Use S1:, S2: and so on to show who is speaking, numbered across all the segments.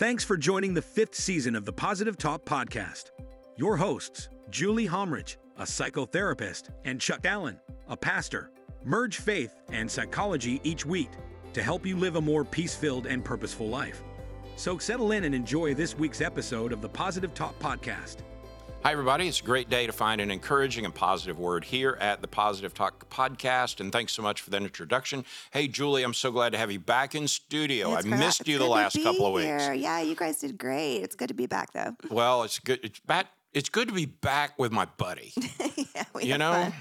S1: Thanks for joining the fifth season of the Positive Talk podcast. Your hosts, Julie Homrich, a psychotherapist, and Chuck Allen, a pastor, merge faith and psychology each week to help you live a more peace filled and purposeful life. So settle in and enjoy this week's episode of the Positive Talk podcast.
S2: Hi, everybody. It's a great day to find an encouraging and positive word here at the Positive Talk podcast. And thanks so much for that introduction. Hey, Julie, I'm so glad to have you back in studio.
S3: It's
S2: I missed
S3: it's
S2: you the last couple of weeks.
S3: here. Yeah, you guys did great. It's good to be back, though.
S2: Well, it's good. It's back. It's good to be back with my buddy.
S3: yeah, we
S2: you know.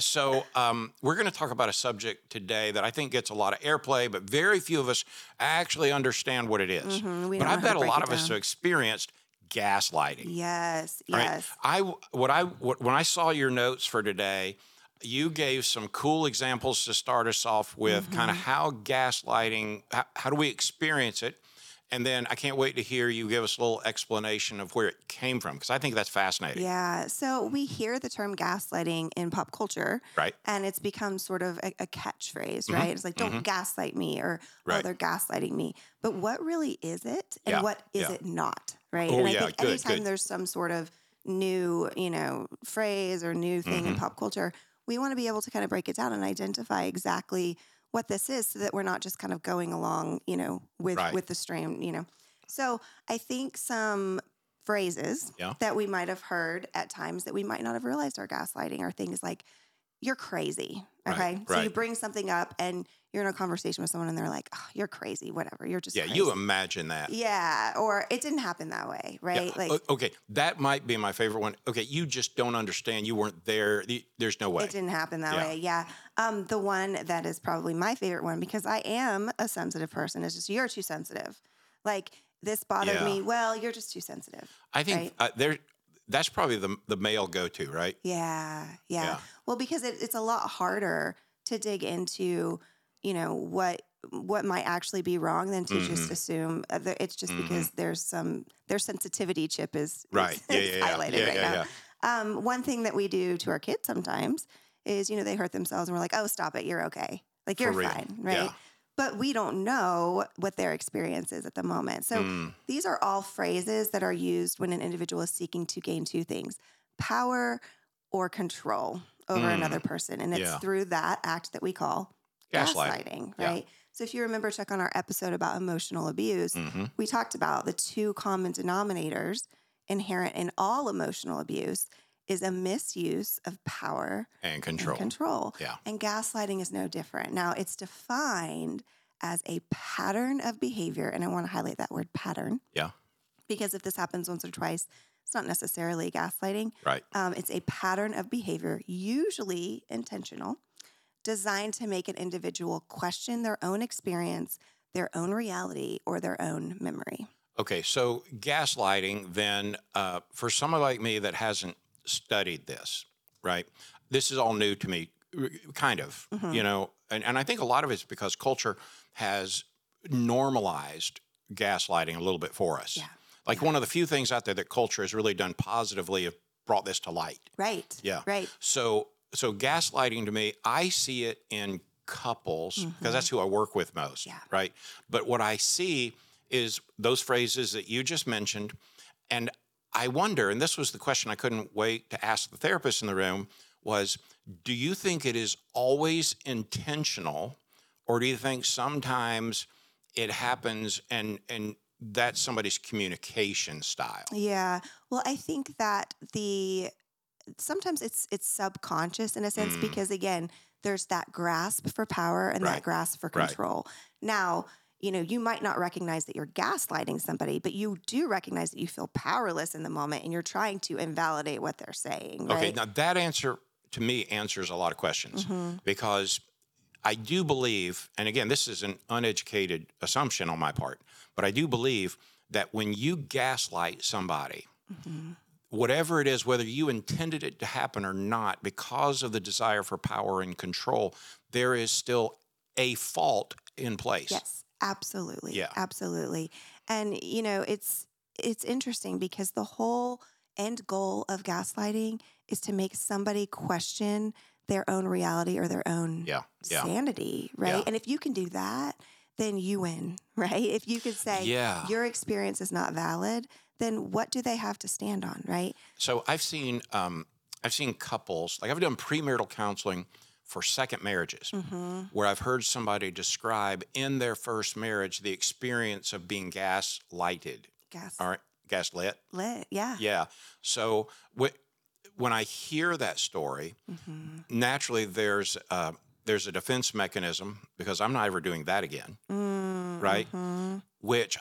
S2: so um, we're going to talk about a subject today that I think gets a lot of airplay, but very few of us actually understand what it is.
S3: Mhm,
S2: But I bet a lot of us
S3: down.
S2: have experienced gaslighting.
S3: Yes,
S2: right?
S3: yes.
S2: I what I what, when I saw your notes for today, you gave some cool examples to start us off with, kind
S3: Mm-hmm.
S2: of how gaslighting. How, how do we experience it? And then I can't wait to hear you give us a little explanation of where it came from because I think that's fascinating.
S3: Yeah. So we hear the term gaslighting in pop culture,
S2: Right.
S3: and it's become sort of a, a catchphrase, right? It's like, don't gaslight me, or
S2: Mm-hmm. Right.
S3: oh, they're gaslighting me. But what really is it, and
S2: Yeah,
S3: what is
S2: yeah.
S3: it not, right?
S2: Oh,
S3: and I
S2: yeah,
S3: think
S2: good,
S3: anytime
S2: good.
S3: there's some sort of new, you know, phrase or new thing
S2: Mm-hmm.
S3: in pop culture, we want to be able to kind of break it down and identify exactly what this is, so that we're not just kind of going along, you know, with
S2: Right.
S3: with the stream, you know. So I think some phrases
S2: Yeah.
S3: that we might have heard at times that we might not have realized are gaslighting are things like you're crazy
S2: Right,
S3: okay so you bring something up and you're in a conversation with someone and they're like oh, you're crazy whatever you're just
S2: Yeah,
S3: crazy.
S2: you imagine that.
S3: yeah or it didn't happen that way right
S2: Yeah,
S3: like
S2: okay, that might be my favorite one. Okay, you just don't understand. You weren't there. There's no way.
S3: It didn't happen that
S2: Yeah.
S3: way. Yeah. Um, the one that is probably my favorite one because I am a sensitive person is just you're too sensitive. Like this bothered
S2: Yeah.
S3: me. Well, you're just too sensitive.
S2: I think
S3: right.
S2: uh, there. That's probably the the male go to, right?
S3: Yeah, yeah.
S2: Yeah.
S3: Well, because it, it's a lot harder to dig into, you know, what what might actually be wrong than to
S2: Mm-hmm.
S3: just assume uh, that it's just because there's some their sensitivity chip is,
S2: Right. Yeah,
S3: is
S2: yeah, yeah.
S3: highlighted
S2: Yeah,
S3: right
S2: yeah,
S3: now. Um, one thing that we do to our kids sometimes is, you know, they hurt themselves and we're like, oh, stop it, you're okay, like you're fine, right? But we don't know what their experience is at the moment. So
S2: Mm.
S3: these are all phrases that are used when an individual is seeking to gain two things power or control over another person. And it's
S2: Mm.
S3: Through that act that we call
S2: Gaslighting.
S3: gaslighting,
S2: Yeah.
S3: right? So if you remember, Chuck, on our episode about emotional abuse,
S2: Mhm.
S3: we talked about the two common denominators inherent in all emotional abuse is a misuse of power
S2: And
S3: and
S2: control.
S3: control.
S2: Yeah.
S3: And gaslighting is no different. Now, it's defined as a pattern of behavior. And I want to highlight that word pattern
S2: Yeah.
S3: because if this happens once or twice, it's not necessarily gaslighting.
S2: Right.
S3: Um, it's a pattern of behavior, usually intentional, designed to make an individual question their own experience, their own reality, or their own memory.
S2: Okay. So gaslighting, then, uh, for someone like me that hasn't studied this, right? This is all new to me, kind of.
S3: Mm-hmm.
S2: You know, and, and I think a lot of it's because culture has normalized gaslighting a little bit for us.
S3: Yeah.
S2: Like one of the few things out there that culture has really done positively have brought this to light.
S3: Right.
S2: Yeah.
S3: Right.
S2: So so gaslighting to me, I see it in couples because that's who I work with most,
S3: Mm-hmm. Yeah.
S2: right? But what I see is those phrases that you just mentioned and I wonder and this was the question I couldn't wait to ask the therapist in the room was do you think it is always intentional or do you think sometimes it happens and and that's somebody's communication style?
S3: Yeah. Well, I think that the sometimes it's it's subconscious in a sense
S2: Mm.
S3: because again, there's that grasp for power and
S2: Right.
S3: that grasp for
S2: Right.
S3: control. Now, you know, you might not recognize that you're gaslighting somebody, but you do recognize that you feel powerless in the moment and you're trying to invalidate what they're saying.
S2: Okay,
S3: Right?
S2: now that answer to me answers a lot of questions
S3: Mm-hmm.
S2: because I do believe, and again, this is an uneducated assumption on my part, but I do believe that when you gaslight somebody,
S3: Mm-hmm.
S2: Whatever it is, whether you intended it to happen or not, because of the desire for power and control, there is still a fault in place.
S3: Yes, absolutely.
S2: Yeah.
S3: Absolutely. And you know, it's it's interesting because the whole end goal of gaslighting is to make somebody question their own reality or their own
S2: Yeah, yeah.
S3: sanity, right?
S2: Yeah.
S3: And if you can do that, then you win, right? If you could say
S2: Yeah.
S3: your experience is not valid, then what do they have to stand on, right?
S2: So I've seen um, I've seen couples like I've done premarital counseling for second marriages
S3: Mm-hmm.
S2: where I've heard somebody describe in their first marriage the experience of being gaslighted.
S3: Gas
S2: All right, gaslit.
S3: lit, yeah.
S2: Yeah. So wh- when I hear that story,
S3: Mm-hmm.
S2: naturally there's uh, there's a defense mechanism because I'm not ever doing that again, right?
S3: Mm-hmm.
S2: Which,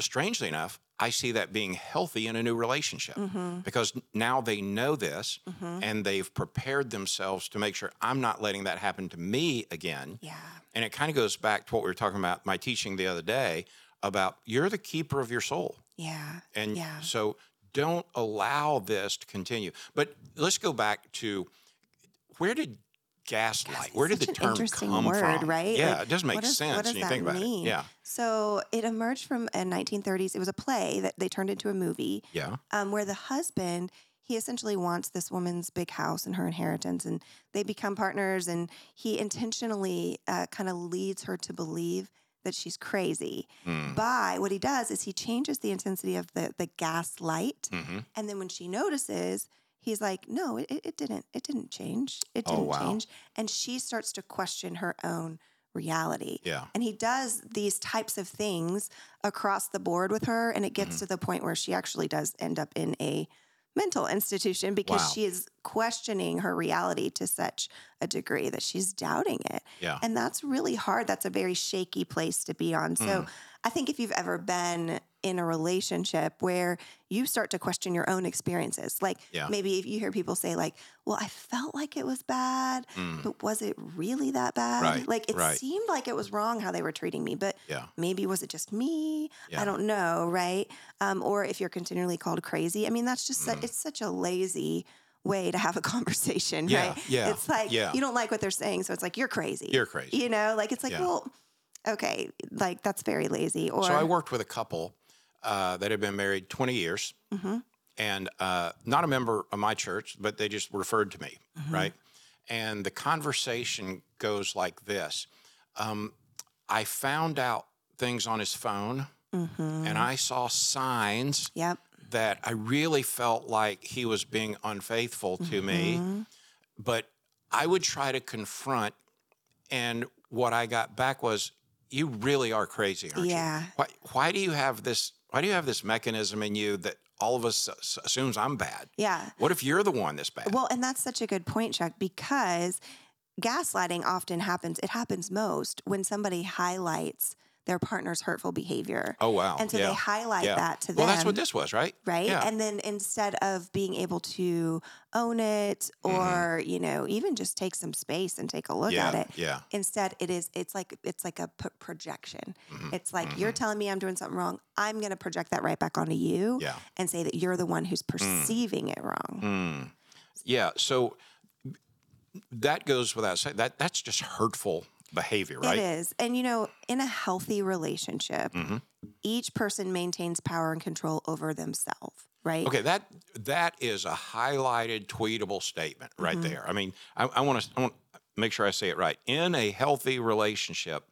S2: strangely enough, I see that being healthy in a new relationship
S3: Mm-hmm.
S2: because now they know this and they've prepared themselves to make sure I'm not letting that happen to me again.
S3: Yeah.
S2: And it kind of goes back to what we were talking about my teaching the other day about you're the keeper of your soul.
S3: Yeah.
S2: And
S3: Yeah.
S2: so don't allow this to continue. But let's go back to where did gaslight, where did the term
S3: interesting
S2: come
S3: word,
S2: from?
S3: right?
S2: Yeah,
S3: Like,
S2: it doesn't make
S3: does-
S2: sense when you think about
S3: mean?
S2: it. Yeah.
S3: So it emerged from a 1930s. It was a play that they turned into a movie
S2: Yeah.
S3: um, where the husband he essentially wants this woman's big house and her inheritance, and they become partners. And he intentionally uh, kind of leads her to believe that she's crazy.
S2: Mm.
S3: By what he does is he changes the intensity of the the gas light,
S2: hmm
S3: and then when she notices, he's like, "No, it, it didn't. It didn't change. It
S2: Oh,
S3: didn't
S2: wow.
S3: change." And she starts to question her own reality.
S2: Yeah.
S3: And he does these types of things across the board with her, and it gets
S2: Mm-hmm.
S3: to the point where she actually does end up in a mental institution because
S2: Wow.
S3: she is questioning her reality to such a degree that she's doubting it.
S2: Yeah.
S3: And that's really hard. That's a very shaky place to be on.
S2: Mm.
S3: I think if you've ever been in a relationship where you start to question your own experiences, like
S2: Yeah.
S3: maybe if you hear people say, like, well, I felt like it was bad,
S2: Mm.
S3: but was it really that bad?
S2: Right,
S3: Like it
S2: right.
S3: seemed like it was wrong how they were treating me, but
S2: Yeah.
S3: maybe was it just me?
S2: Yeah.
S3: I don't know, right? Um, or if you're continually called crazy, I mean, that's just
S2: Mm.
S3: su- it's such a lazy way to have a conversation, right?
S2: yeah,
S3: It's like you don't like what they're saying, so it's like you're crazy.
S2: You're crazy.
S3: You know, like it's like, well, okay, like that's very lazy. Or
S2: So I worked with a couple uh, that had been married 20 years
S3: Mhm.
S2: and uh, not a member of my church, but they just referred to me,
S3: Mm-hmm.
S2: right? And the conversation goes like this um, I found out things on his phone
S3: Mhm.
S2: and I saw signs
S3: Yep.
S2: that I really felt like he was being unfaithful to me,
S3: Mhm.
S2: but I would try to confront. And what I got back was, "You really are crazy, aren't
S3: Yeah.
S2: you? Why, why do you have this? Why do you have this mechanism in you that all of us assumes I'm bad?
S3: Yeah.
S2: What if you're the one that's bad?
S3: Well, and that's such a good point, Chuck, because gaslighting often happens. It happens most when somebody highlights their partner's hurtful behavior.
S2: oh wow!
S3: And so
S2: yeah.
S3: they highlight
S2: yeah.
S3: that to them.
S2: Well, that's what this was, right?
S3: right?
S2: Yeah.
S3: And then instead of being able to own it or, you know, even just take some space and take a look
S2: Mm-hmm.
S3: at it,
S2: Yeah.
S3: instead it is it's like it's like a p- projection.
S2: Mhm,
S3: It's like you're telling me I'm doing something wrong. I'm going to project that right back onto you
S2: Yeah.
S3: and say that you're the one who's perceiving it wrong.
S2: Mm. Yeah. So that goes without saying. That that's just hurtful behavior, right?
S3: It is. And you know, in a healthy relationship,
S2: Mhm.
S3: each person maintains power and control over themselves, right?
S2: Okay, that that is a highlighted, tweetable statement right
S3: Mhm.
S2: there. I mean, I, I want to I want to make sure I say it right. In a healthy relationship,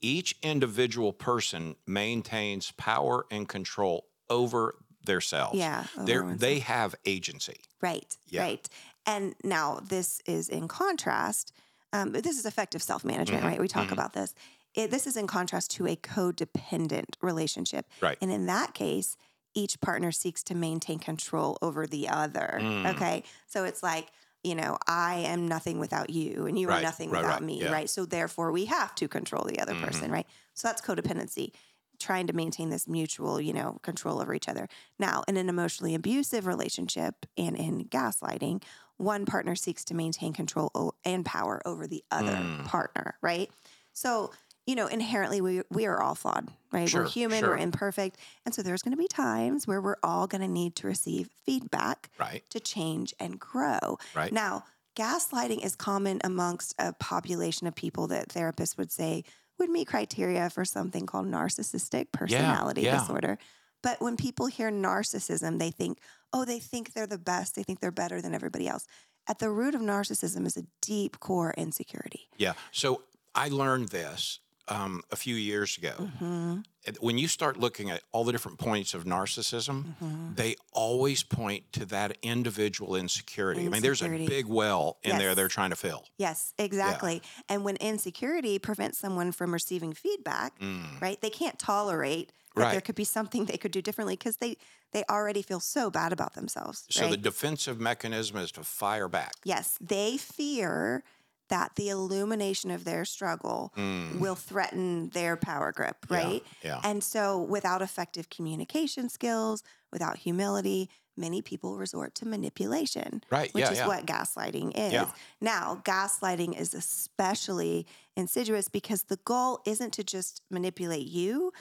S2: each individual person maintains power and control over themselves.
S3: Yeah.
S2: They're, they have agency.
S3: Right,
S2: Yeah.
S3: right. And now this is in contrast. Um, but this is effective self management,
S2: Mhm,
S3: right? We talk
S2: mhm.
S3: about this. It, this is in contrast to a codependent relationship.
S2: Right.
S3: And in that case, each partner seeks to maintain control over the other.
S2: Mm.
S3: Okay. So it's like, you know, I am nothing without you and you are nothing
S2: right,
S3: without
S2: right,
S3: me,
S2: yeah.
S3: right? So therefore, we have to control the other
S2: Mhm.
S3: person, right? So that's codependency trying to maintain this mutual, you know, control over each other. Now, in an emotionally abusive relationship and in gaslighting, one partner seeks to maintain control and power over the other
S2: Mm.
S3: partner, right? So, you know, inherently we we are all flawed, right?
S2: Sure,
S3: we're human,
S2: sure.
S3: we're imperfect, and so there's going to be times where we're all going to need to receive feedback
S2: Right.
S3: to change and grow.
S2: Right.
S3: Now, gaslighting is common amongst a population of people that therapists would say would meet criteria for something called narcissistic personality
S2: yeah.
S3: disorder. But when people hear narcissism, they think, oh, they think they're the best. They think they're better than everybody else. At the root of narcissism is a deep core insecurity.
S2: Yeah. So I learned this um, a few years ago.
S3: Mm-hmm.
S2: When you start looking at all the different points of narcissism,
S3: Mm-hmm.
S2: they always point to that individual insecurity. I mean, there's a big well in there they're trying to fill.
S3: Yes, exactly. And when insecurity prevents someone from receiving feedback,
S2: Mm.
S3: right? They can't tolerate that there could be something they could do differently because they they already feel so bad about themselves.
S2: So
S3: right?
S2: the defensive mechanism is to fire back.
S3: yes, they fear that the illumination of their struggle
S2: Mm.
S3: will threaten their power grip, right?
S2: yeah.
S3: And so without effective communication skills, without humility, many people resort to manipulation.
S2: Right,
S3: Which
S2: yeah,
S3: is
S2: yeah.
S3: what gaslighting is.
S2: Yeah.
S3: Now, gaslighting is especially insidious because the goal isn't to just manipulate you.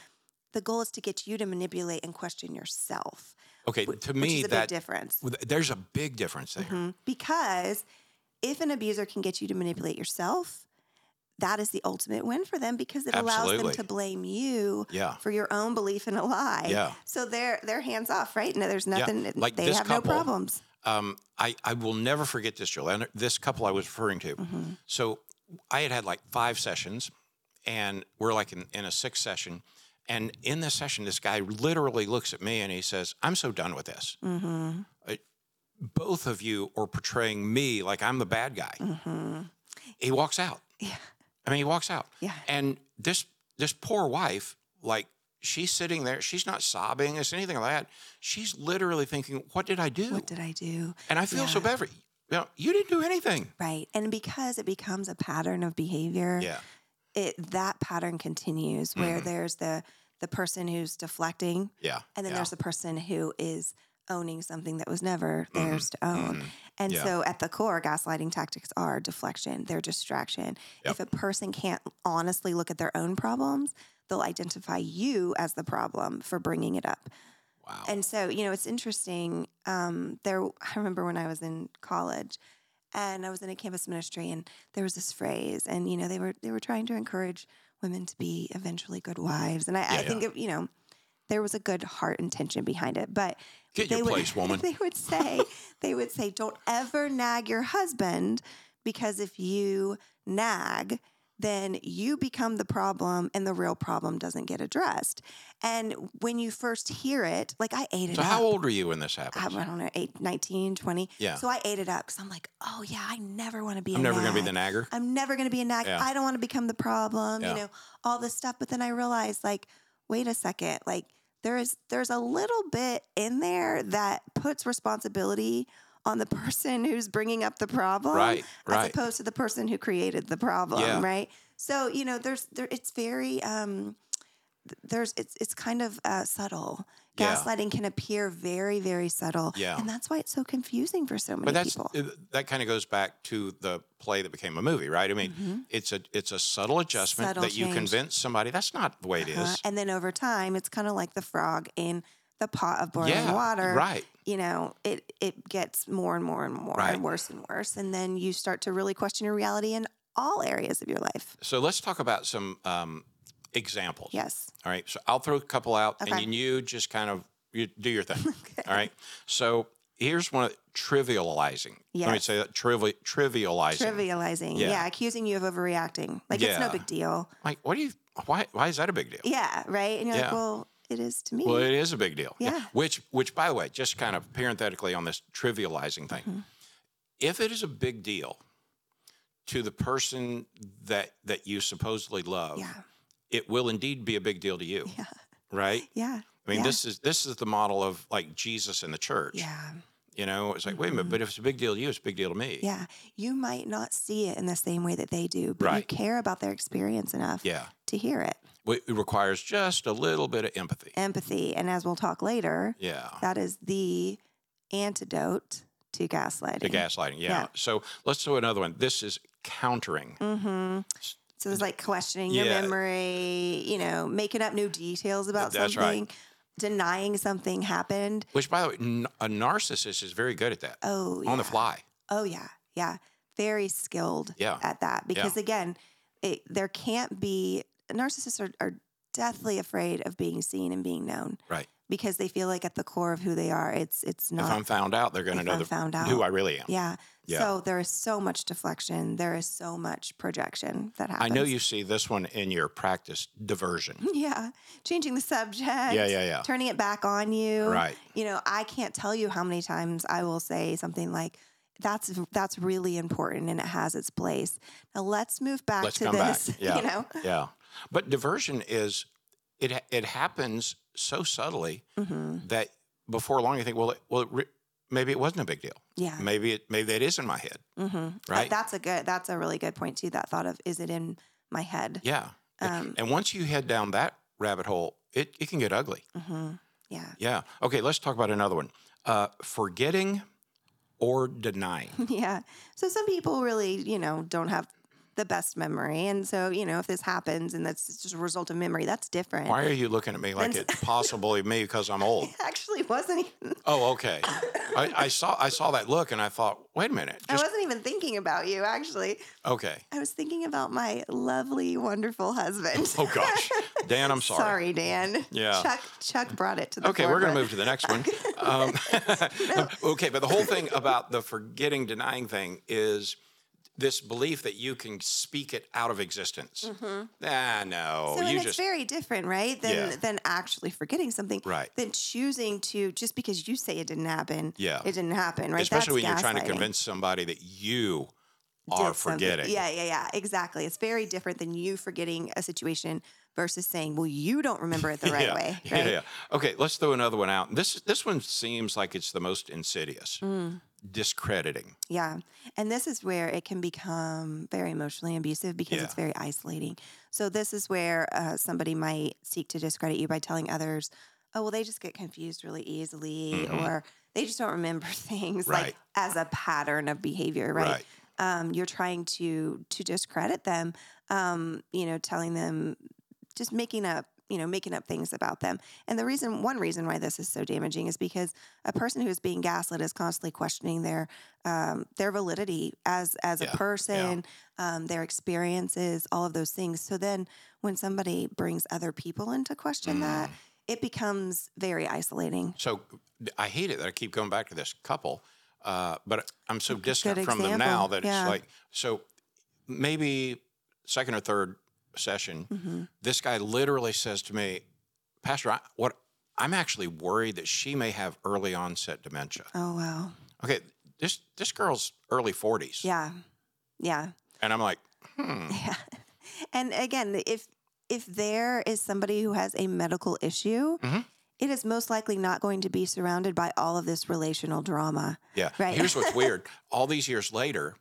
S3: The goal is to get you to manipulate and question yourself.
S2: Okay, to
S3: which
S2: me
S3: is a
S2: that
S3: big difference.
S2: there's a big difference there.
S3: Mhm. Because if an abuser can get you to manipulate yourself, that is the ultimate win for them because it allows them to blame you
S2: Yeah.
S3: for your own belief in a lie.
S2: Yeah.
S3: So they're they're hands off, right? No, there's nothing.
S2: Like
S3: they have
S2: couple,
S3: no problems.
S2: Um, I, I will never forget this, Jill. And this couple I was referring to.
S3: Mm-hmm.
S2: So I had had like five sessions, and we're like in, in a sixth session. And in this session, this guy literally looks at me and he says, I'm so done with this.
S3: Mm-hmm.
S2: Both of you are portraying me like I'm the bad guy.
S3: Mm-hmm.
S2: He walks out.
S3: Yeah.
S2: I mean, he walks out.
S3: Yeah.
S2: And this this poor wife, like she's sitting there, she's not sobbing, it's anything like that. She's literally thinking, "What did I do?"
S3: What did I do?
S2: and I feel so bad for you. You, know, you didn't do anything.
S3: Right. And because it becomes a pattern of behavior,
S2: Yeah.
S3: it that pattern continues where
S2: Mhm.
S3: there's the the person who's deflecting
S2: Yeah.
S3: and then
S2: yeah.
S3: there's the person who is owning something that was never
S2: Mhm,
S3: theirs to own.
S2: mhm.
S3: And
S2: Yeah.
S3: so at the core, gaslighting tactics are deflection, they're distraction.
S2: Yep.
S3: If a person can't honestly look at their own problems, they'll identify you as the problem for bringing it up.
S2: Wow.
S3: And so, you know, it's interesting. Um, there, I remember when I was in college, and I was in a campus ministry, and there was this phrase, and you know, they were they were trying to encourage women to be eventually good wives, and I,
S2: Yeah,
S3: I think
S2: yeah.
S3: it, you know, there was a good heart intention behind it, but
S2: Get
S3: they
S2: your
S3: would,
S2: place, woman.
S3: They would say, they would say, don't ever nag your husband because if you nag, then you become the problem and the real problem doesn't get addressed. And when you first hear it, like I ate it
S2: so
S3: up.
S2: how old are you when this happened?
S3: I don't know, eight, 19, 20.
S2: Yeah.
S3: So I ate it up because I'm like, oh yeah, I never want to be
S2: I'm
S3: a
S2: never going to be the nagger.
S3: I'm never going to be a nag.
S2: Yeah.
S3: I don't want to become the problem,
S2: Yeah.
S3: you know, all this stuff. But then I realized, like, wait a second, like there is there's a little bit in there that puts responsibility on the person who's bringing up the problem,
S2: Right, right.
S3: as opposed to the person who created the problem,
S2: Yeah.
S3: right? So you know, there's there, it's very um, there's it's it's kind of uh, subtle.
S2: Yeah.
S3: Gaslighting can appear very very subtle,
S2: Yeah.
S3: and that's why it's so confusing for so many
S2: But that's
S3: people.
S2: uh, that kind of goes back to the play that became a movie, right? I mean, it's a it's a subtle adjustment
S3: Mm-hmm. Subtle
S2: that you convince somebody that's not the way it is.
S3: Uh, and then over time, it's kind of like the frog in the pot of boiling
S2: yeah,
S3: water.
S2: right.
S3: You know, it it gets more and more and more
S2: Right.
S3: and worse and worse, and then you start to really question your reality in all areas of your life.
S2: So let's talk about some um, examples.
S3: Yes.
S2: All right. So I'll throw a couple out,
S3: Okay.
S2: and then you just kind of you do your thing. All right. So here's one of trivializing. Let me
S3: Yes.
S2: say that trivi- trivializing.
S3: Trivializing.
S2: Yeah.
S3: Yeah. accusing you of overreacting. Like it's
S2: Yeah.
S3: no big deal.
S2: like, what do you? Why? Why is that a big deal?
S3: Yeah. Right. And you're
S2: Yeah.
S3: like, well, it is to me.
S2: Well, it is a big deal.
S3: Yeah.
S2: Which, which, by the way, just kind of parenthetically on this trivializing thing,
S3: Mm-hmm.
S2: if it is a big deal to the person that that you supposedly love,
S3: yeah.
S2: It will indeed be a big deal to you,
S3: Yeah.
S2: right?
S3: Yeah.
S2: I mean,
S3: yeah.
S2: this is this is the model of like Jesus and the church.
S3: Yeah.
S2: You know, it's like, wait a minute, but if it's a big deal to you, it's a big deal to me.
S3: Mm-hmm. Yeah. You might not see it in the same way that they do, but you care about their experience enough
S2: Yeah.
S3: to hear it.
S2: It it requires just a little bit of empathy.
S3: Empathy. And as we'll talk later,
S2: Yeah.
S3: that is the antidote to gaslighting.
S2: To gaslighting. Yeah.
S3: Yeah.
S2: So let's do another one. This is countering.
S3: Mm-hmm. So it's mm. like questioning your
S2: Yeah.
S3: memory, you know, making up new details about
S2: That's right.
S3: something, denying something happened.
S2: Which, by the way, n- a narcissist is very good at that
S3: Oh,
S2: on the fly.
S3: Oh, yeah. Yeah. Very skilled
S2: Yeah.
S3: at that. Because again, it, there can't be, narcissists are, are deathly afraid of being seen and being known
S2: Right.
S3: because they feel like at the core of who they are, it's it's not. if.
S2: I'm found out, they're going to know
S3: I'm
S2: the,
S3: found
S2: who. I really am.
S3: yeah.
S2: Yeah.
S3: So there is so much deflection. There is so much projection that happens.
S2: I know you see this one in your practice diversion.
S3: Yeah, changing the subject.
S2: Yeah, yeah, yeah.
S3: Turning it back on you.
S2: Right.
S3: You know, I can't tell you how many times I will say something like, "That's that's really important and it has its place." Now let's move back
S2: Let's
S3: to
S2: come back.
S3: this.
S2: Yeah.
S3: You know.
S2: Yeah. But diversion is it it happens so subtly
S3: Mm-hmm.
S2: that before long you think, well, it, well, it re- maybe it wasn't a big deal.
S3: Yeah.
S2: Maybe it maybe that is in my head.
S3: Mm-hmm.
S2: Right.
S3: That's a good. That's a really good point too. That thought of is it in my head?
S2: Yeah.
S3: Um,
S2: and once you head down that rabbit hole, it, it can get ugly.
S3: Mm-hmm. Yeah.
S2: Yeah. Okay, let's talk about another one. Uh, forgetting or denying.
S3: Yeah. So some people really, you know, don't have the best memory, and so you know, if this happens and that's just a result of memory, that's different.
S2: Why are you looking at me like
S3: Then-
S2: it's possibly me because I'm old?
S3: It actually wasn't even.
S2: Oh, okay. I, I saw I saw that look and I thought, wait a minute.
S3: I wasn't even thinking about you. Actually,
S2: okay.
S3: I was thinking about my lovely, wonderful husband.
S2: Oh gosh, Dan, I'm sorry.
S3: Sorry, Dan.
S2: Yeah.
S3: Chuck. Chuck brought it to the.
S2: Okay, we're going to move to the next one. Um, okay, but the whole thing about the forgetting, denying thing is this belief that you can speak it out of existence. Ah, no,
S3: Mm-hmm. So
S2: you
S3: it's
S2: just
S3: very different, right? Than
S2: Yeah.
S3: than actually forgetting something.
S2: Right.
S3: Than choosing to just because you say it didn't happen.
S2: Yeah.
S3: It didn't happen, right?
S2: especially when you're trying to convince somebody that you are forgetting.
S3: Yeah, yeah, yeah. Exactly. It's very different than you forgetting a situation versus saying, "Well, you don't remember it the right
S2: yeah.
S3: way."
S2: Yeah, yeah. Okay, let's throw another one out. This this one seems like it's the most insidious.
S3: Mm.
S2: Discrediting.
S3: Yeah. And this is where it can become very emotionally abusive because
S2: Yeah.
S3: it's very isolating. So, this is where uh, somebody might seek to discredit you by telling others, oh, well, they just get confused really easily, or they just don't remember things
S2: Mm-hmm. Right.
S3: like as a pattern of behavior, right?
S2: Right.
S3: Um, you're trying to to discredit them, um, you know, telling them just making up you know making up things about them. And the reason one reason why this is so damaging is because a person who is being gaslit is constantly questioning their um, their validity as as
S2: Yeah,
S3: a person um, their experiences all of those things. So then when somebody brings other people into question that
S2: Mm.
S3: it becomes very isolating.
S2: So I hate it that I keep going back to this couple, uh, but I'm so distant from them now that
S3: yeah.
S2: it's like so maybe second or third session,
S3: Mm-hmm.
S2: this guy literally says to me, Pastor, I, what I'm actually worried that she may have early onset dementia.
S3: oh wow
S2: Okay, this this girl's early 40s,
S3: yeah yeah
S2: and I'm like, hmm,
S3: Yeah. And again, if if there is somebody who has a medical issue,
S2: Mhm.
S3: it is most likely not going to be surrounded by all of this relational drama.
S2: yeah.
S3: Right.
S2: Here's what's weird: all these years later,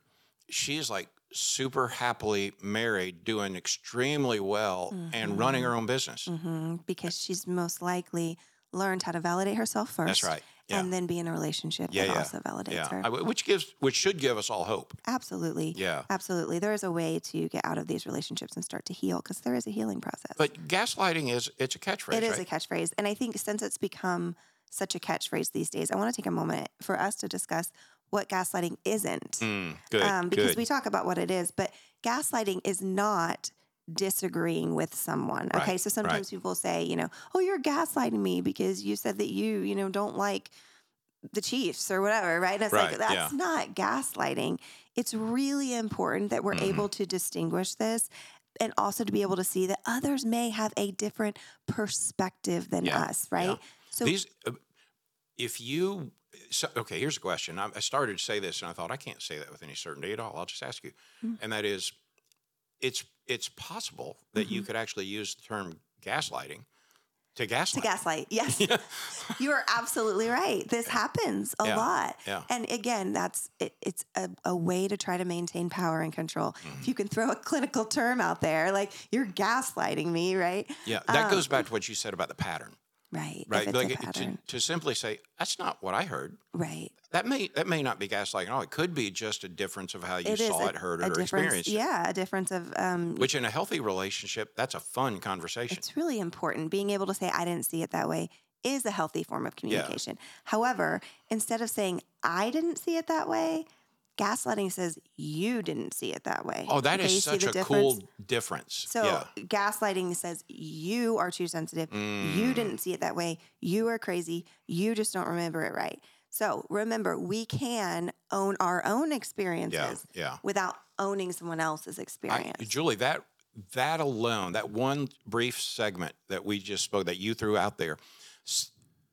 S2: she's like super happily married, doing extremely well, and running her own business.
S3: hmm because she's most likely learned how to validate herself first.
S2: That's right. Yeah.
S3: And then be in a relationship
S2: Yeah,
S3: that
S2: yeah.
S3: also validates
S2: Yeah,
S3: her.
S2: I- which gives, which should give us all hope.
S3: Absolutely.
S2: Yeah.
S3: Absolutely. There is a way to get out of these relationships and start to heal because there is a healing process.
S2: But gaslighting is it's a catchphrase,
S3: It is
S2: right?
S3: a catchphrase. And I think since it's become such a catchphrase these days, I want to take a moment for us to discuss what gaslighting isn't.
S2: Mm, good,
S3: um, because
S2: good.
S3: we talk about what it is, but gaslighting is not disagreeing with someone. Okay.
S2: Right,
S3: So sometimes people say, you know, oh, you're gaslighting me because you said that you, you know, don't like the Chiefs or whatever, right? And it's
S2: Right,
S3: like, that's
S2: yeah.
S3: not gaslighting. It's really important that we're
S2: Mhm.
S3: able to distinguish this and also to be able to see that others may have a different perspective than
S2: Yeah,
S3: us, right?
S2: yeah.
S3: So
S2: These, uh, if you, so, okay, here's a question. I, I started to say this, and I thought I can't say that with any certainty at all. I'll just ask you,
S3: Mm.
S2: and that is, it's it's possible that you
S3: Mhm.
S2: could actually use the term gaslighting to gaslight.
S3: to gaslight, yes.
S2: Yeah.
S3: You are absolutely right. This happens a
S2: Yeah,
S3: lot.
S2: yeah.
S3: And again, that's it, it's a, a way to try to maintain power and control.
S2: Mm-hmm.
S3: If you can throw a clinical term out there, like you're gaslighting me, right?
S2: Yeah, that
S3: Um,
S2: goes back to what you said about the pattern,
S3: Right.
S2: right? Like to, to simply say that's not what I heard.
S3: right.
S2: That may that may not be gaslighting at all. It could be just a difference of how you
S3: It
S2: saw
S3: a,
S2: it, heard it, or experienced.
S3: Yeah, a difference of um,
S2: Which in a healthy relationship, that's a fun conversation.
S3: it's really important. Being able to say, I didn't see it that way is a healthy form of communication. However, instead of saying, I didn't see it that way, Gaslighting says you didn't see it that way.
S2: Oh, that
S3: Okay,
S2: is such a
S3: difference?
S2: cool difference.
S3: So
S2: yeah.
S3: gaslighting says you are too sensitive. You
S2: Mm.
S3: didn't see it that way. You are crazy. You just don't remember it right. So remember, we can own our own experiences
S2: yeah.
S3: without owning someone else's
S2: I,
S3: experience.
S2: Julie, that that alone, that one brief segment that we just spoke, that you threw out there,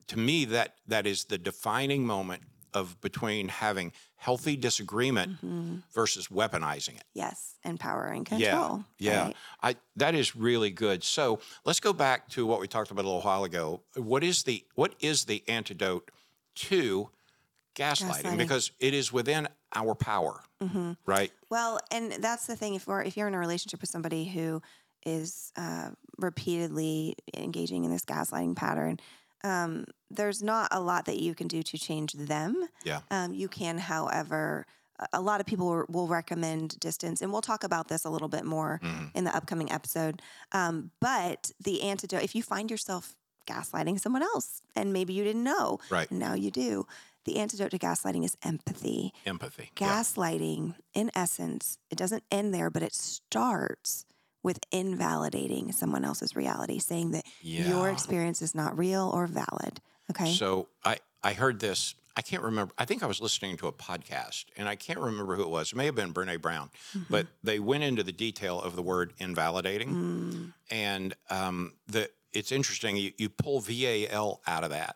S2: to me, that that is the defining moment of between having healthy disagreement
S3: Mm-hmm.
S2: versus weaponizing it.
S3: yes, and power and
S2: Yeah,
S3: control.
S2: yeah.
S3: right?
S2: I that is really good. So let's go back to what we talked about a little while ago. What is the what is the antidote to gaslighting?
S3: Gaslighting.
S2: Because it is within our power, right?
S3: Well, and that's the thing. If we're if you're in a relationship with somebody who is uh, repeatedly engaging in this gaslighting pattern, um, there's not a lot that you can do to change them.
S2: Yeah.
S3: Um, you can, however, a- lot of people will- recommend distance, and we'll talk about this a little bit more
S2: Mm-hmm.
S3: in the upcoming episode. Um, but the antidote, if you find yourself gaslighting someone else and maybe you didn't know,
S2: Right.
S3: now you do, the antidote to gaslighting is empathy
S2: Empathy. Yeah.
S3: gaslighting in essence it doesn't end there but it starts with invalidating someone else's reality saying that your experience is not real or valid okay
S2: So I, I heard this. I can't remember. I think I was listening to a podcast, and I can't remember who it was. It may have been Brene Brown,
S3: Mm-hmm.
S2: but they went into the detail of the word invalidating,
S3: Mm.
S2: and um, the it's interesting. You, you pull VAL out of that,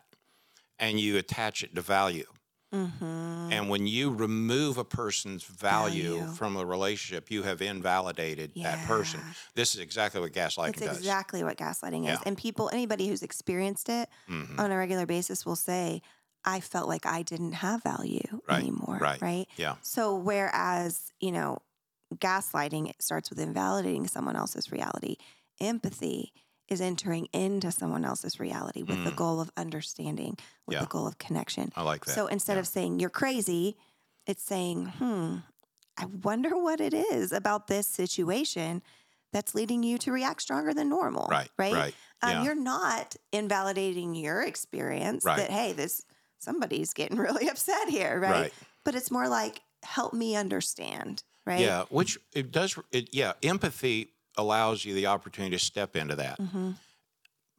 S2: and you attach it to value.
S3: Mm-hmm.
S2: And when you remove a person's value,
S3: Value.
S2: from a relationship, you have invalidated that person. This is exactly what gaslighting
S3: it's
S2: does.
S3: exactly what gaslighting is and people anybody who's experienced it
S2: Mhm.
S3: on a regular basis will say i felt like i didn't have value
S2: Right,
S3: anymore
S2: right.
S3: right
S2: Yeah.
S3: So whereas, you know, gaslighting it starts with invalidating someone else's reality, empathy is entering into someone else's reality with the
S2: Mm.
S3: goal of understanding, with
S2: Yeah.
S3: the goal of connection.
S2: I like that.
S3: So instead
S2: Yeah.
S3: of saying you're crazy, it's saying, "Hmm, I wonder what it is about this situation that's leading you to react stronger than normal."
S2: Right,
S3: Right.
S2: right,
S3: Um,
S2: yeah.
S3: You're not invalidating your experience
S2: Right.
S3: that hey, this somebody's getting really upset here, right?
S2: Right.
S3: But it's more like help me understand, right?
S2: Yeah, which it does. It, yeah, empathy allows you the opportunity to step into that.
S3: Mhm.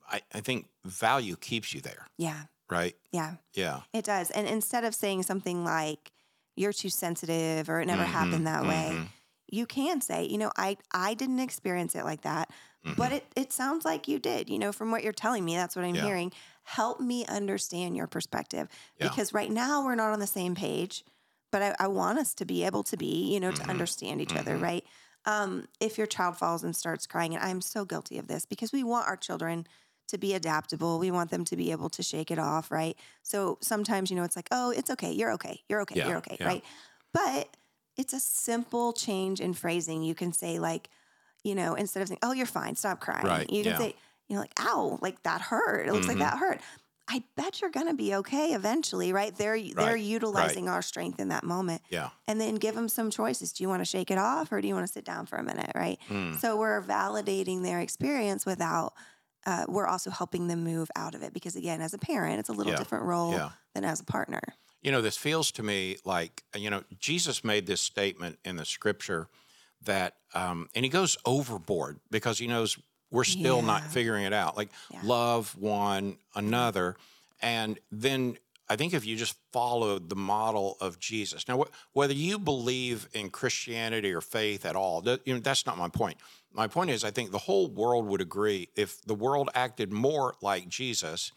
S2: I, I think value keeps you there,
S3: Yeah.
S2: right?
S3: Yeah.
S2: Yeah.
S3: It does. And instead of saying something like you're too sensitive or it never
S2: Mhm,
S3: happened that way,
S2: mhm.
S3: you can say, you know, I I didn't experience it like that, but it it sounds like you did. You know, from what you're telling me, that's what I'm
S2: Mm-hmm. Yeah.
S3: hearing. Help me understand your perspective
S2: Yeah.
S3: because right now we're not on the same page, but I, I want us to be able to be, you know,
S2: Mm-hmm.
S3: to understand each other, right? Um, if your child falls and starts crying, and I'm so guilty of this because we want our children to be adaptable. We want them to be able to shake it off, right? So sometimes, you know, it's like, oh, it's okay. You're okay. You're okay.
S2: Yeah,
S3: You're okay,
S2: yeah.
S3: right? But it's a simple change in phrasing. You can say, like, you know, instead of saying, oh, you're fine, stop crying,
S2: Right,
S3: you can
S2: yeah.
S3: say, you know, like, ow, like that hurt. It looks
S2: Mhm.
S3: like that hurt. I bet you're going to be okay eventually, right? They're they're
S2: right.
S3: utilizing our strength in that moment,
S2: Yeah.
S3: and then give them some choices. Do you want to shake it off, or do you want to sit down for a minute, right?
S2: Mm.
S3: So we're validating their experience without. Uh, we're also helping them move out of it because, again, as a parent, it's a little
S2: Yeah,
S3: different role
S2: yeah.
S3: than as a partner.
S2: You know, this feels to me like, you know, Jesus made this statement in the scripture that, um, and he goes overboard because he knows we're still not figuring it out. Like,
S3: Yeah.
S2: love one another. And then I think if you just followed the model of Jesus, now, wh- whether you believe in Christianity or faith at all, that, you know, that's not my point. My point is, I think the whole world would agree if the world acted more like Jesus,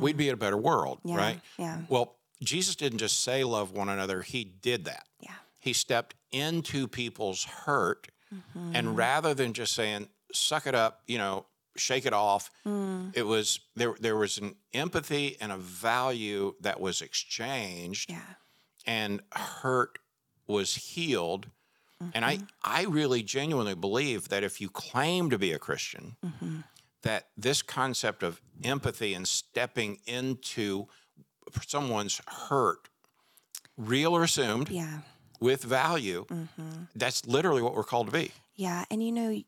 S2: we'd be in a better world,
S3: Mm-hmm. Yeah,
S2: right?
S3: yeah.
S2: Well, Jesus didn't just say love one another, he did that.
S3: Yeah.
S2: He stepped into people's hurt
S3: Mm-hmm.
S2: and rather than just saying suck it up, you know, shake it off,
S3: Mm.
S2: it was there there was an empathy and a value that was exchanged
S3: Yeah.
S2: and hurt was healed. And I,
S3: Mm-hmm.
S2: I really genuinely believe that if you claim to be a Christian,
S3: Mm-hmm.
S2: that this concept of empathy and stepping into someone's hurt, real or assumed,
S3: Yeah.
S2: with value,
S3: Mm-hmm.
S2: that's literally what we're called to be.
S3: Yeah, and you know,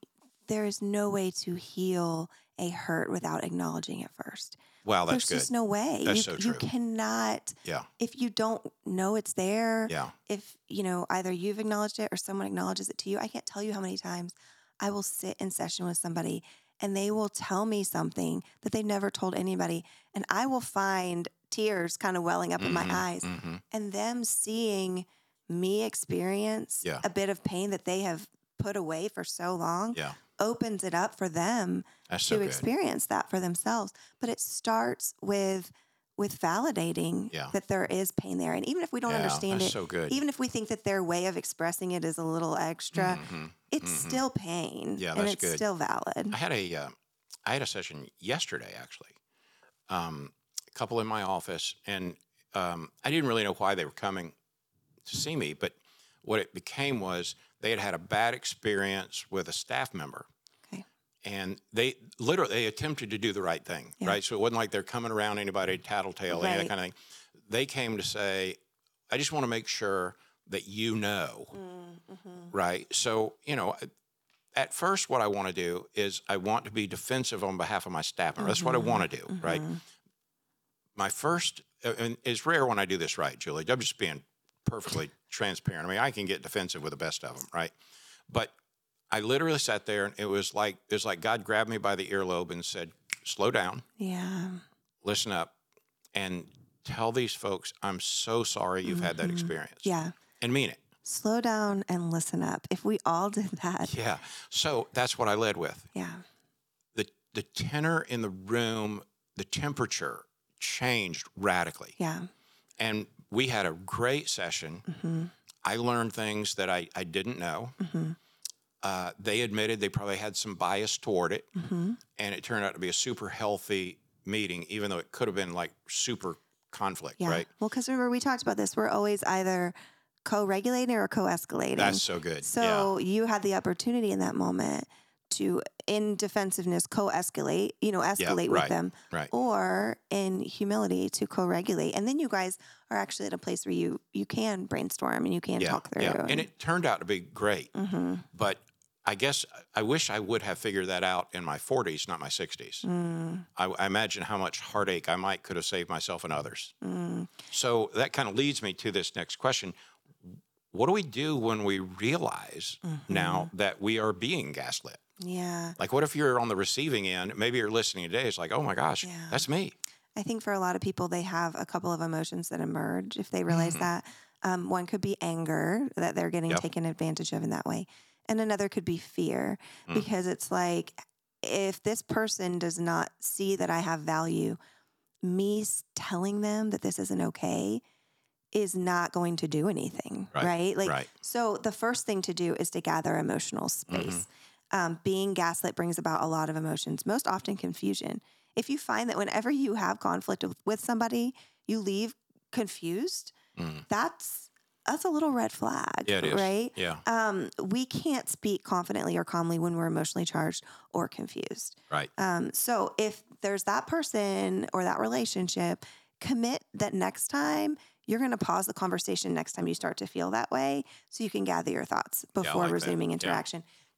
S3: there is no way to heal a hurt without acknowledging it first.
S2: Wow, that's
S3: There's
S2: good.
S3: There's just no way.
S2: That's
S3: you,
S2: so
S3: you cannot
S2: yeah,
S3: if you don't know it's there.
S2: yeah,
S3: If you know either you've acknowledged it or someone acknowledges it to you. I can't tell you how many times I will sit in session with somebody and they will tell me something that they've never told anybody, and I will find tears kind of welling up in my
S2: Mhm,
S3: eyes,
S2: mhm.
S3: and them seeing me experience
S2: Yeah.
S3: a bit of pain that they have put away for so long
S2: yeah.
S3: opens it up for them
S2: That's
S3: to
S2: so
S3: experience that for themselves. But it starts with with validating
S2: Yeah.
S3: that there is pain there. And even if we don't
S2: Yeah,
S3: understand it,
S2: so good.
S3: even if we think that their way of expressing it is a little extra,
S2: Mhm.
S3: it's
S2: mhm.
S3: still pain.
S2: Yeah,
S3: and it's
S2: good.
S3: still valid.
S2: I had a, uh, I had a session yesterday actually. Um, a couple in my office, and um, I didn't really know why they were coming to see me, but what it became was they had had a bad experience with a staff member.
S3: Okay.
S2: And they literally they attempted to do the right thing,
S3: Yeah.
S2: right? So it wasn't like they're coming around anybody tattletale, any of that kind of thing. They came to say, "I just want to make sure that you know."
S3: Mm-hmm.
S2: right? So, you know, at first, what I want to do is I want to be defensive on behalf of my staff member. That's what I
S3: Mm-hmm.
S2: want to do, right? My first, and it's rare when I do this right, Julie. I'm just being perfectly transparent. I mean, I can get defensive with the best of them, right? But I literally sat there, and it was like it was like God grabbed me by the earlobe and said, "Slow down,
S3: Yeah.
S2: listen up, and tell these folks I'm so sorry you've had that experience,
S3: Mm-hmm. Yeah.
S2: and mean it."
S3: Slow down and listen up. If we all did that,
S2: Yeah. So that's what I led with.
S3: yeah.
S2: the the tenor in the room, the temperature changed radically.
S3: Yeah.
S2: And we had a great session.
S3: Mm-hmm.
S2: I learned things that I, I didn't know. Uh, they admitted they probably had some bias toward it.
S3: Mm-hmm.
S2: And it turned out to be a super healthy meeting, even though it could have been like super conflict,
S3: Yeah.
S2: right?
S3: Well, because remember, we talked about this. We're always either co regulating or co escalating.
S2: That's so good.
S3: So you had the opportunity in that moment to, in defensiveness, co escalate, you know, escalate with
S2: right,
S3: them,
S2: right.
S3: or in humility to co regulate. And then you guys are actually at a place where you you can brainstorm and you can
S2: yeah.
S3: talk through.
S2: Yeah. And it turned out to be great.
S3: hmm
S2: But I guess I wish I would have figured that out in my 40s, not my 60s.
S3: Mm,
S2: I, I imagine how much heartache I might could have saved myself and others.
S3: mm.
S2: So that kind of leads me to this next question. What do we do when we realize now
S3: Mm-hmm.
S2: that we are being gaslit?
S3: Yeah.
S2: Like, what if you're on the receiving end? Maybe you're listening today. It's like, oh my gosh,
S3: Yeah.
S2: that's me.
S3: I think for a lot of people, they have a couple of emotions that emerge if they realize that. Um, one could be anger that they're getting
S2: Yep.
S3: taken advantage of in that way, and another could be fear
S2: Mm.
S3: because it's like if this person does not see that I have value, me telling them that this isn't okay is not going to do anything,
S2: Right,
S3: right? Like,
S2: right.
S3: so the first thing to do is to gather emotional space. Um, being gaslit brings about a lot of emotions, most often confusion. If you find that whenever you have conflict with, somebody, you leave confused,
S2: Mm.
S3: that's that's a little red flag,
S2: Yeah, it is.
S3: right?
S2: Yeah,
S3: Um, we can't speak confidently or calmly when we're emotionally charged or confused.
S2: right.
S3: Um, so if there's that person or that relationship, commit that next time you're going to pause the conversation next time you start to feel that way so you can gather your thoughts before
S2: like that.
S3: resuming
S2: Yeah.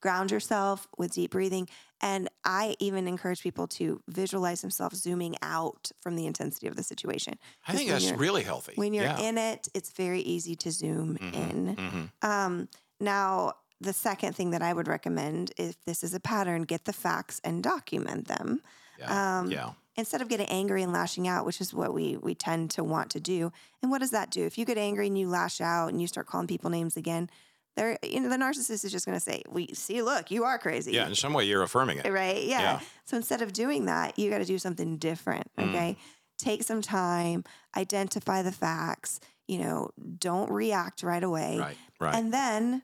S3: Ground yourself with deep breathing. And I even encourage people to visualize themselves zooming out from the intensity of the situation.
S2: I think that's really healthy.
S3: When you're
S2: yeah.
S3: in it, it's very easy to zoom in.
S2: Mhm.
S3: Um, now, the second thing that I would recommend, if this is a pattern, get the facts and document them
S2: Yeah.
S3: um,
S2: yeah.
S3: instead of getting angry and lashing out, which is what we we tend to want to do. And what does that do? If you get angry and you lash out and you start calling people names again, they're you know the narcissist is just going to say, "We see, look, you are crazy."
S2: Yeah. In some way, you're affirming it.
S3: Right? Yeah.
S2: Yeah.
S3: So instead of doing that, you got to do something different. Okay. Take some time, identify the facts. You know, don't react right away,
S2: Right. Right.
S3: and then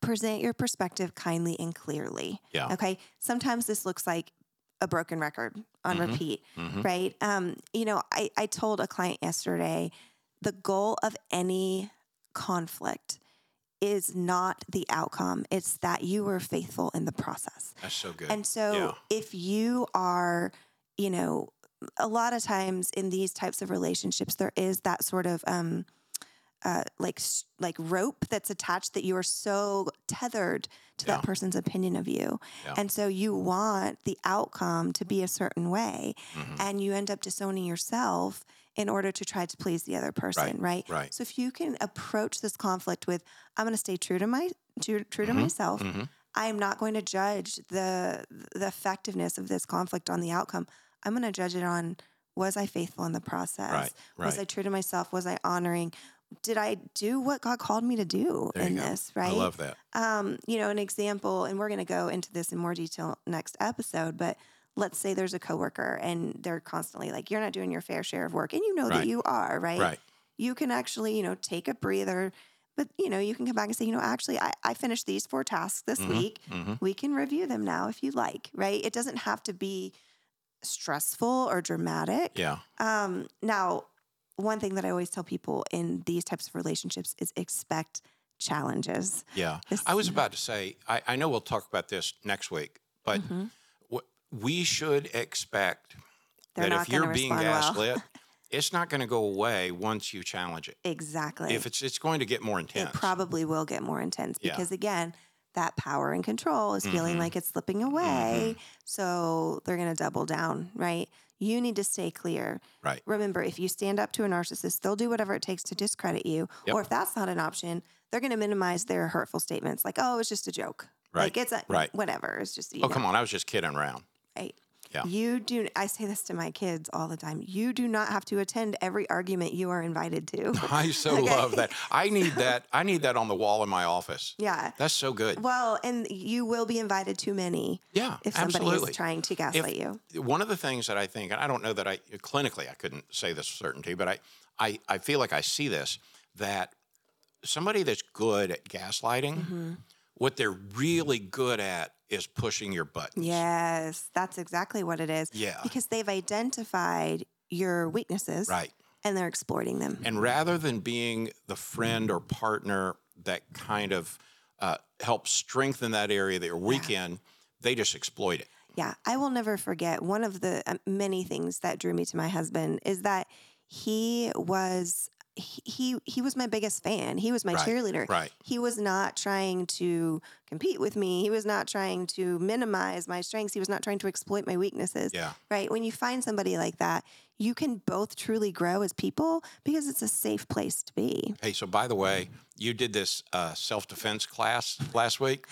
S3: present your perspective kindly and clearly.
S2: yeah.
S3: Okay. Sometimes this looks like a broken record on
S2: Mhm.
S3: repeat,
S2: Mhm.
S3: right? Um, you know, I, I told a client yesterday the goal of any conflict is not the outcome, it's that you were faithful in the process.
S2: That's so good.
S3: And so
S2: Yeah.
S3: if you are, you know, a lot of times in these types of relationships, there is that sort of um, uh, like like rope that's attached that you are so tethered to
S2: Yeah.
S3: that person's opinion of you,
S2: Yeah.
S3: and so you want the outcome to be a certain way,
S2: Mhm.
S3: and you end up disowning yourself in order to try to please the other person, right?
S2: right.
S3: So if you can approach this conflict with, I'm going to stay true to my true, true to
S2: Mhm,
S3: myself.
S2: mhm.
S3: I am not going to judge the the effectiveness of this conflict on the outcome. I'm going to judge it on was I faithful in the process?
S2: Right,
S3: Was. I true to myself? Was I honoring? Did I do what God called me to do
S2: There
S3: in this? Right.
S2: I love that.
S3: um, you know, an example, and we're going to go into this in more detail next episode, but let's say there's a coworker and they're constantly like, you're not doing your fair share of work, and you know
S2: Right.
S3: that you are, right?
S2: Right.
S3: You can actually, you know, take a breather, but you know, you can come back and say, you know, actually, I, I finished these four tasks this
S2: Mhm,
S3: week.
S2: mhm.
S3: We can review them now if you like, right? It doesn't have to be stressful or dramatic.
S2: Yeah.
S3: Um, now, one thing that I always tell people in these types of relationships is expect challenges.
S2: Yeah.
S3: This-
S2: I was about to say, I, I know we'll talk about this next week, but
S3: Mhm.
S2: We should expect
S3: They're
S2: that if you're being
S3: respond well.
S2: gaslit, it's not going to go away once you challenge it.
S3: Exactly.
S2: If it's it's going to get more intense.
S3: it probably will get more intense
S2: Yeah.
S3: because again, that power and control is feeling
S2: Mhm.
S3: like it's slipping away. So they're going to double down, right? You need to stay clear.
S2: Right.
S3: Remember, if you stand up to a narcissist, they'll do whatever it takes to discredit you.
S2: Yep.
S3: Or if that's not an option, they're going to minimize their hurtful statements like, oh, it's just a joke.
S2: Right.
S3: Like it's a,
S2: Right.
S3: whatever. It's just, you
S2: oh,
S3: know,
S2: come on. I was just kidding around.
S3: Right?
S2: Yeah.
S3: You do. I say this to my kids all the time. You do not have to attend every argument you are invited to.
S2: I so
S3: Okay.
S2: love that. I need that. I need that on the wall in my office.
S3: yeah.
S2: That's so good.
S3: Well, and you will be invited to many
S2: Yeah,
S3: if somebody
S2: absolutely.
S3: is trying to gaslight you.
S2: one of the things that I think, and I don't know that I clinically I couldn't say this with certainty, but I, I, I feel like I see this that somebody that's good at gaslighting,
S3: Mm-hmm.
S2: what they're really good at is pushing your buttons.
S3: Yes, that's exactly what it is.
S2: Yeah.
S3: Because they've identified your weaknesses
S2: Right.
S3: and they're exploiting them.
S2: And rather than being the friend or partner that kind of uh, helps strengthen that area that you're weak in, they just exploit it.
S3: Yeah, I will never forget one of the uh, many things that drew me to my husband is that he was he he, was my biggest fan. He was my
S2: Right,
S3: cheerleader.
S2: right.
S3: He was not trying to compete with me. He was not trying to minimize my strengths. He was not trying to exploit my weaknesses.
S2: Yeah.
S3: Right? When you find somebody like that, you can both truly grow as people because it's a safe place to be.
S2: Hey, so by the way, you did this uh, self defense class last week.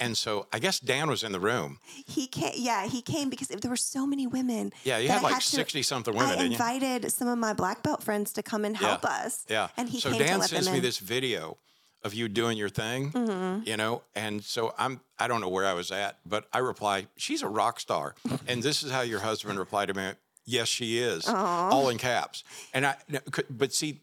S2: And so I guess Dan was in the room.
S3: He came, yeah, he came because there were so many women.
S2: Yeah, you had like 60 something women,
S3: I invited some of my black belt friends to come and help
S2: Yeah.
S3: us.
S2: Yeah.
S3: And he
S2: so
S3: came
S2: Dan
S3: to let
S2: sends me
S3: in.
S2: this video of you doing your thing,
S3: Mm-hmm.
S2: you know, and so I'm I don't know where I was at, but I reply, she's a rock star, and this is how your husband replied to me. Yes, she is, all in caps. And I, but see,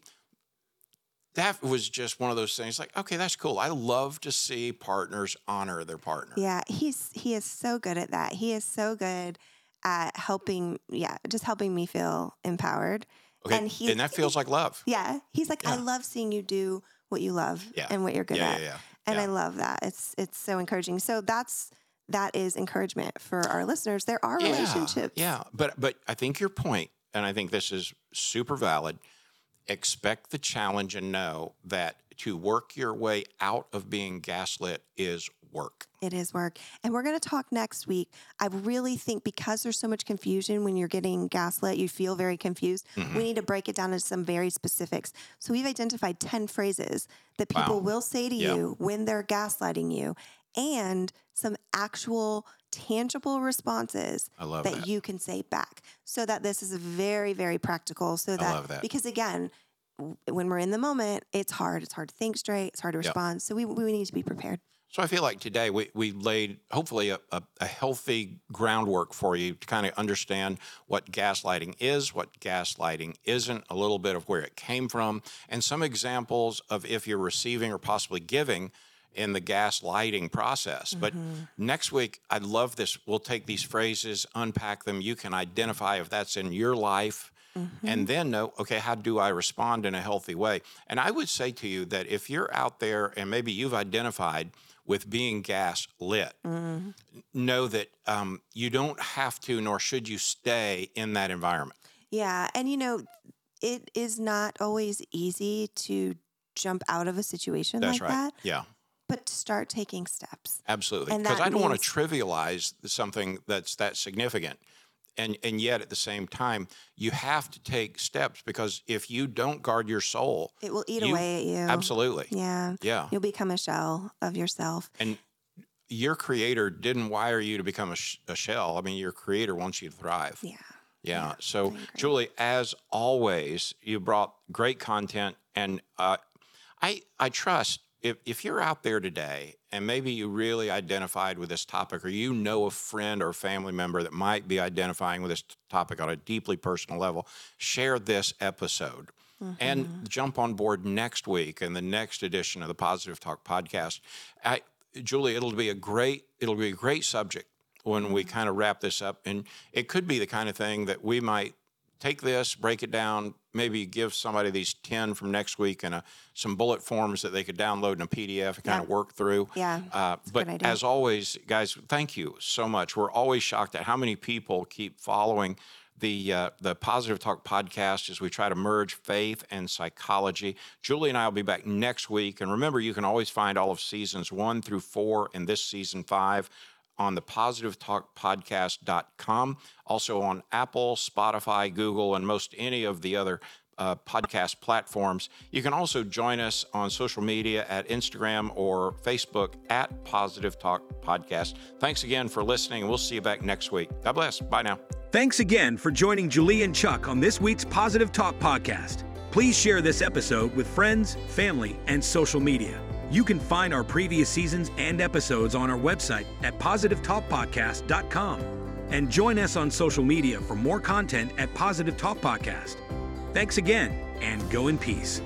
S2: that was just one of those things. Like, okay, that's cool. I love to see partners honor their partner.
S3: Yeah, he's he is so good at that. He is so good at helping. Yeah, just helping me feel empowered.
S2: Okay,
S3: and
S2: and, that feels like love.
S3: Yeah, he's like, I love seeing you do what you love
S2: Yeah.
S3: and what you're good
S2: Yeah,
S3: at.
S2: yeah, yeah.
S3: And
S2: Yeah.
S3: I love that. It's it's so encouraging. So that's that is encouragement for our listeners. There are relationships.
S2: Yeah, but but I think your point, and I think this is super valid. Expect the challenge and know that to work your way out of being gaslit is work.
S3: It is work. And we're going to talk next week. I really think because there's so much confusion when you're getting gaslit, you feel very confused.
S2: Mm-hmm.
S3: We need to break it down into some very specifics. So we've identified 10 phrases that people
S2: Wow.
S3: will say to
S2: Yeah.
S3: you when they're gaslighting you and some actual tangible responses that,
S2: that.
S3: you can say back so that this is very, very practical. So that,
S2: that.
S3: because again, when we're in the moment, it's hard. It's hard to think straight. It's hard to respond. So we, we need to be prepared.
S2: So I feel like today we, we laid hopefully a, a, a healthy groundwork for you to kind of understand what gaslighting is, what gaslighting isn't, a little bit of where it came from, and some examples of if you're receiving or possibly giving in the gas lighting process. But mm-hmm. next week, I'd love this. We'll take these phrases, unpack them. You can identify if that's in your life. Mm-hmm. And then know, okay, how do I respond in a healthy way? And I would say to you that if you're out there and maybe you've identified with being gas lit, mm-hmm. know that um, you don't have to nor should you stay in that environment.
S3: Yeah, and you know, it is not always easy to jump out of a situation
S2: That's
S3: like
S2: right.
S3: that,
S2: Yeah,
S3: but to start taking steps.
S2: absolutely. Because I don't want to trivialize something that's that significant. And, and yet at the same time, you have to take steps because if you don't guard your soul,
S3: It will eat
S2: You-
S3: away at you.
S2: absolutely.
S3: Yeah.
S2: Yeah.
S3: You'll become a shell of yourself.
S2: And your creator didn't wire you to become a, sh- a shell. I mean, your creator wants you to thrive.
S3: Yeah.
S2: Yeah.
S3: Yeah,
S2: So, Julie, as always, you brought great content, and uh, I I trust if if you're out there today and maybe you really identified with this topic, or you know a friend or family member that might be identifying with this topic on a deeply personal level, share this episode.
S3: Mm-hmm.
S2: And jump on board next week in the next edition of the Positive Talk podcast. I, Julie, it'll be a great it'll be a great subject when we kind of wrap this up. And it could be the kind of thing that we might take this, break it down, maybe give somebody these 10 from next week and a, some bullet forms that they could download in a PDF and kind of work through.
S3: Yeah,
S2: Uh, but as always, guys, thank you so much. We're always shocked at how many people keep following the uh, the Positive Talk podcast as we try to merge faith and psychology. Julie and I will be back next week. And remember, you can always find all of seasons one through four and this season five on the positivetalkpodcast.com, also on Apple, Spotify, Google, and most any of the other uh, podcast platforms. You can also join us on social media at Instagram or Facebook at Positive Talk Podcast. Thanks again for listening, and we'll see you back next week. God bless. Bye now.
S1: Thanks again for joining Julie and Chuck on this week's Positive Talk podcast. Please share this episode with friends, family, and social media. You can find our previous seasons and episodes on our website at positivetalkpodcast.com and join us on social media for more content at Positive Talk Podcast. Thanks again and go in peace.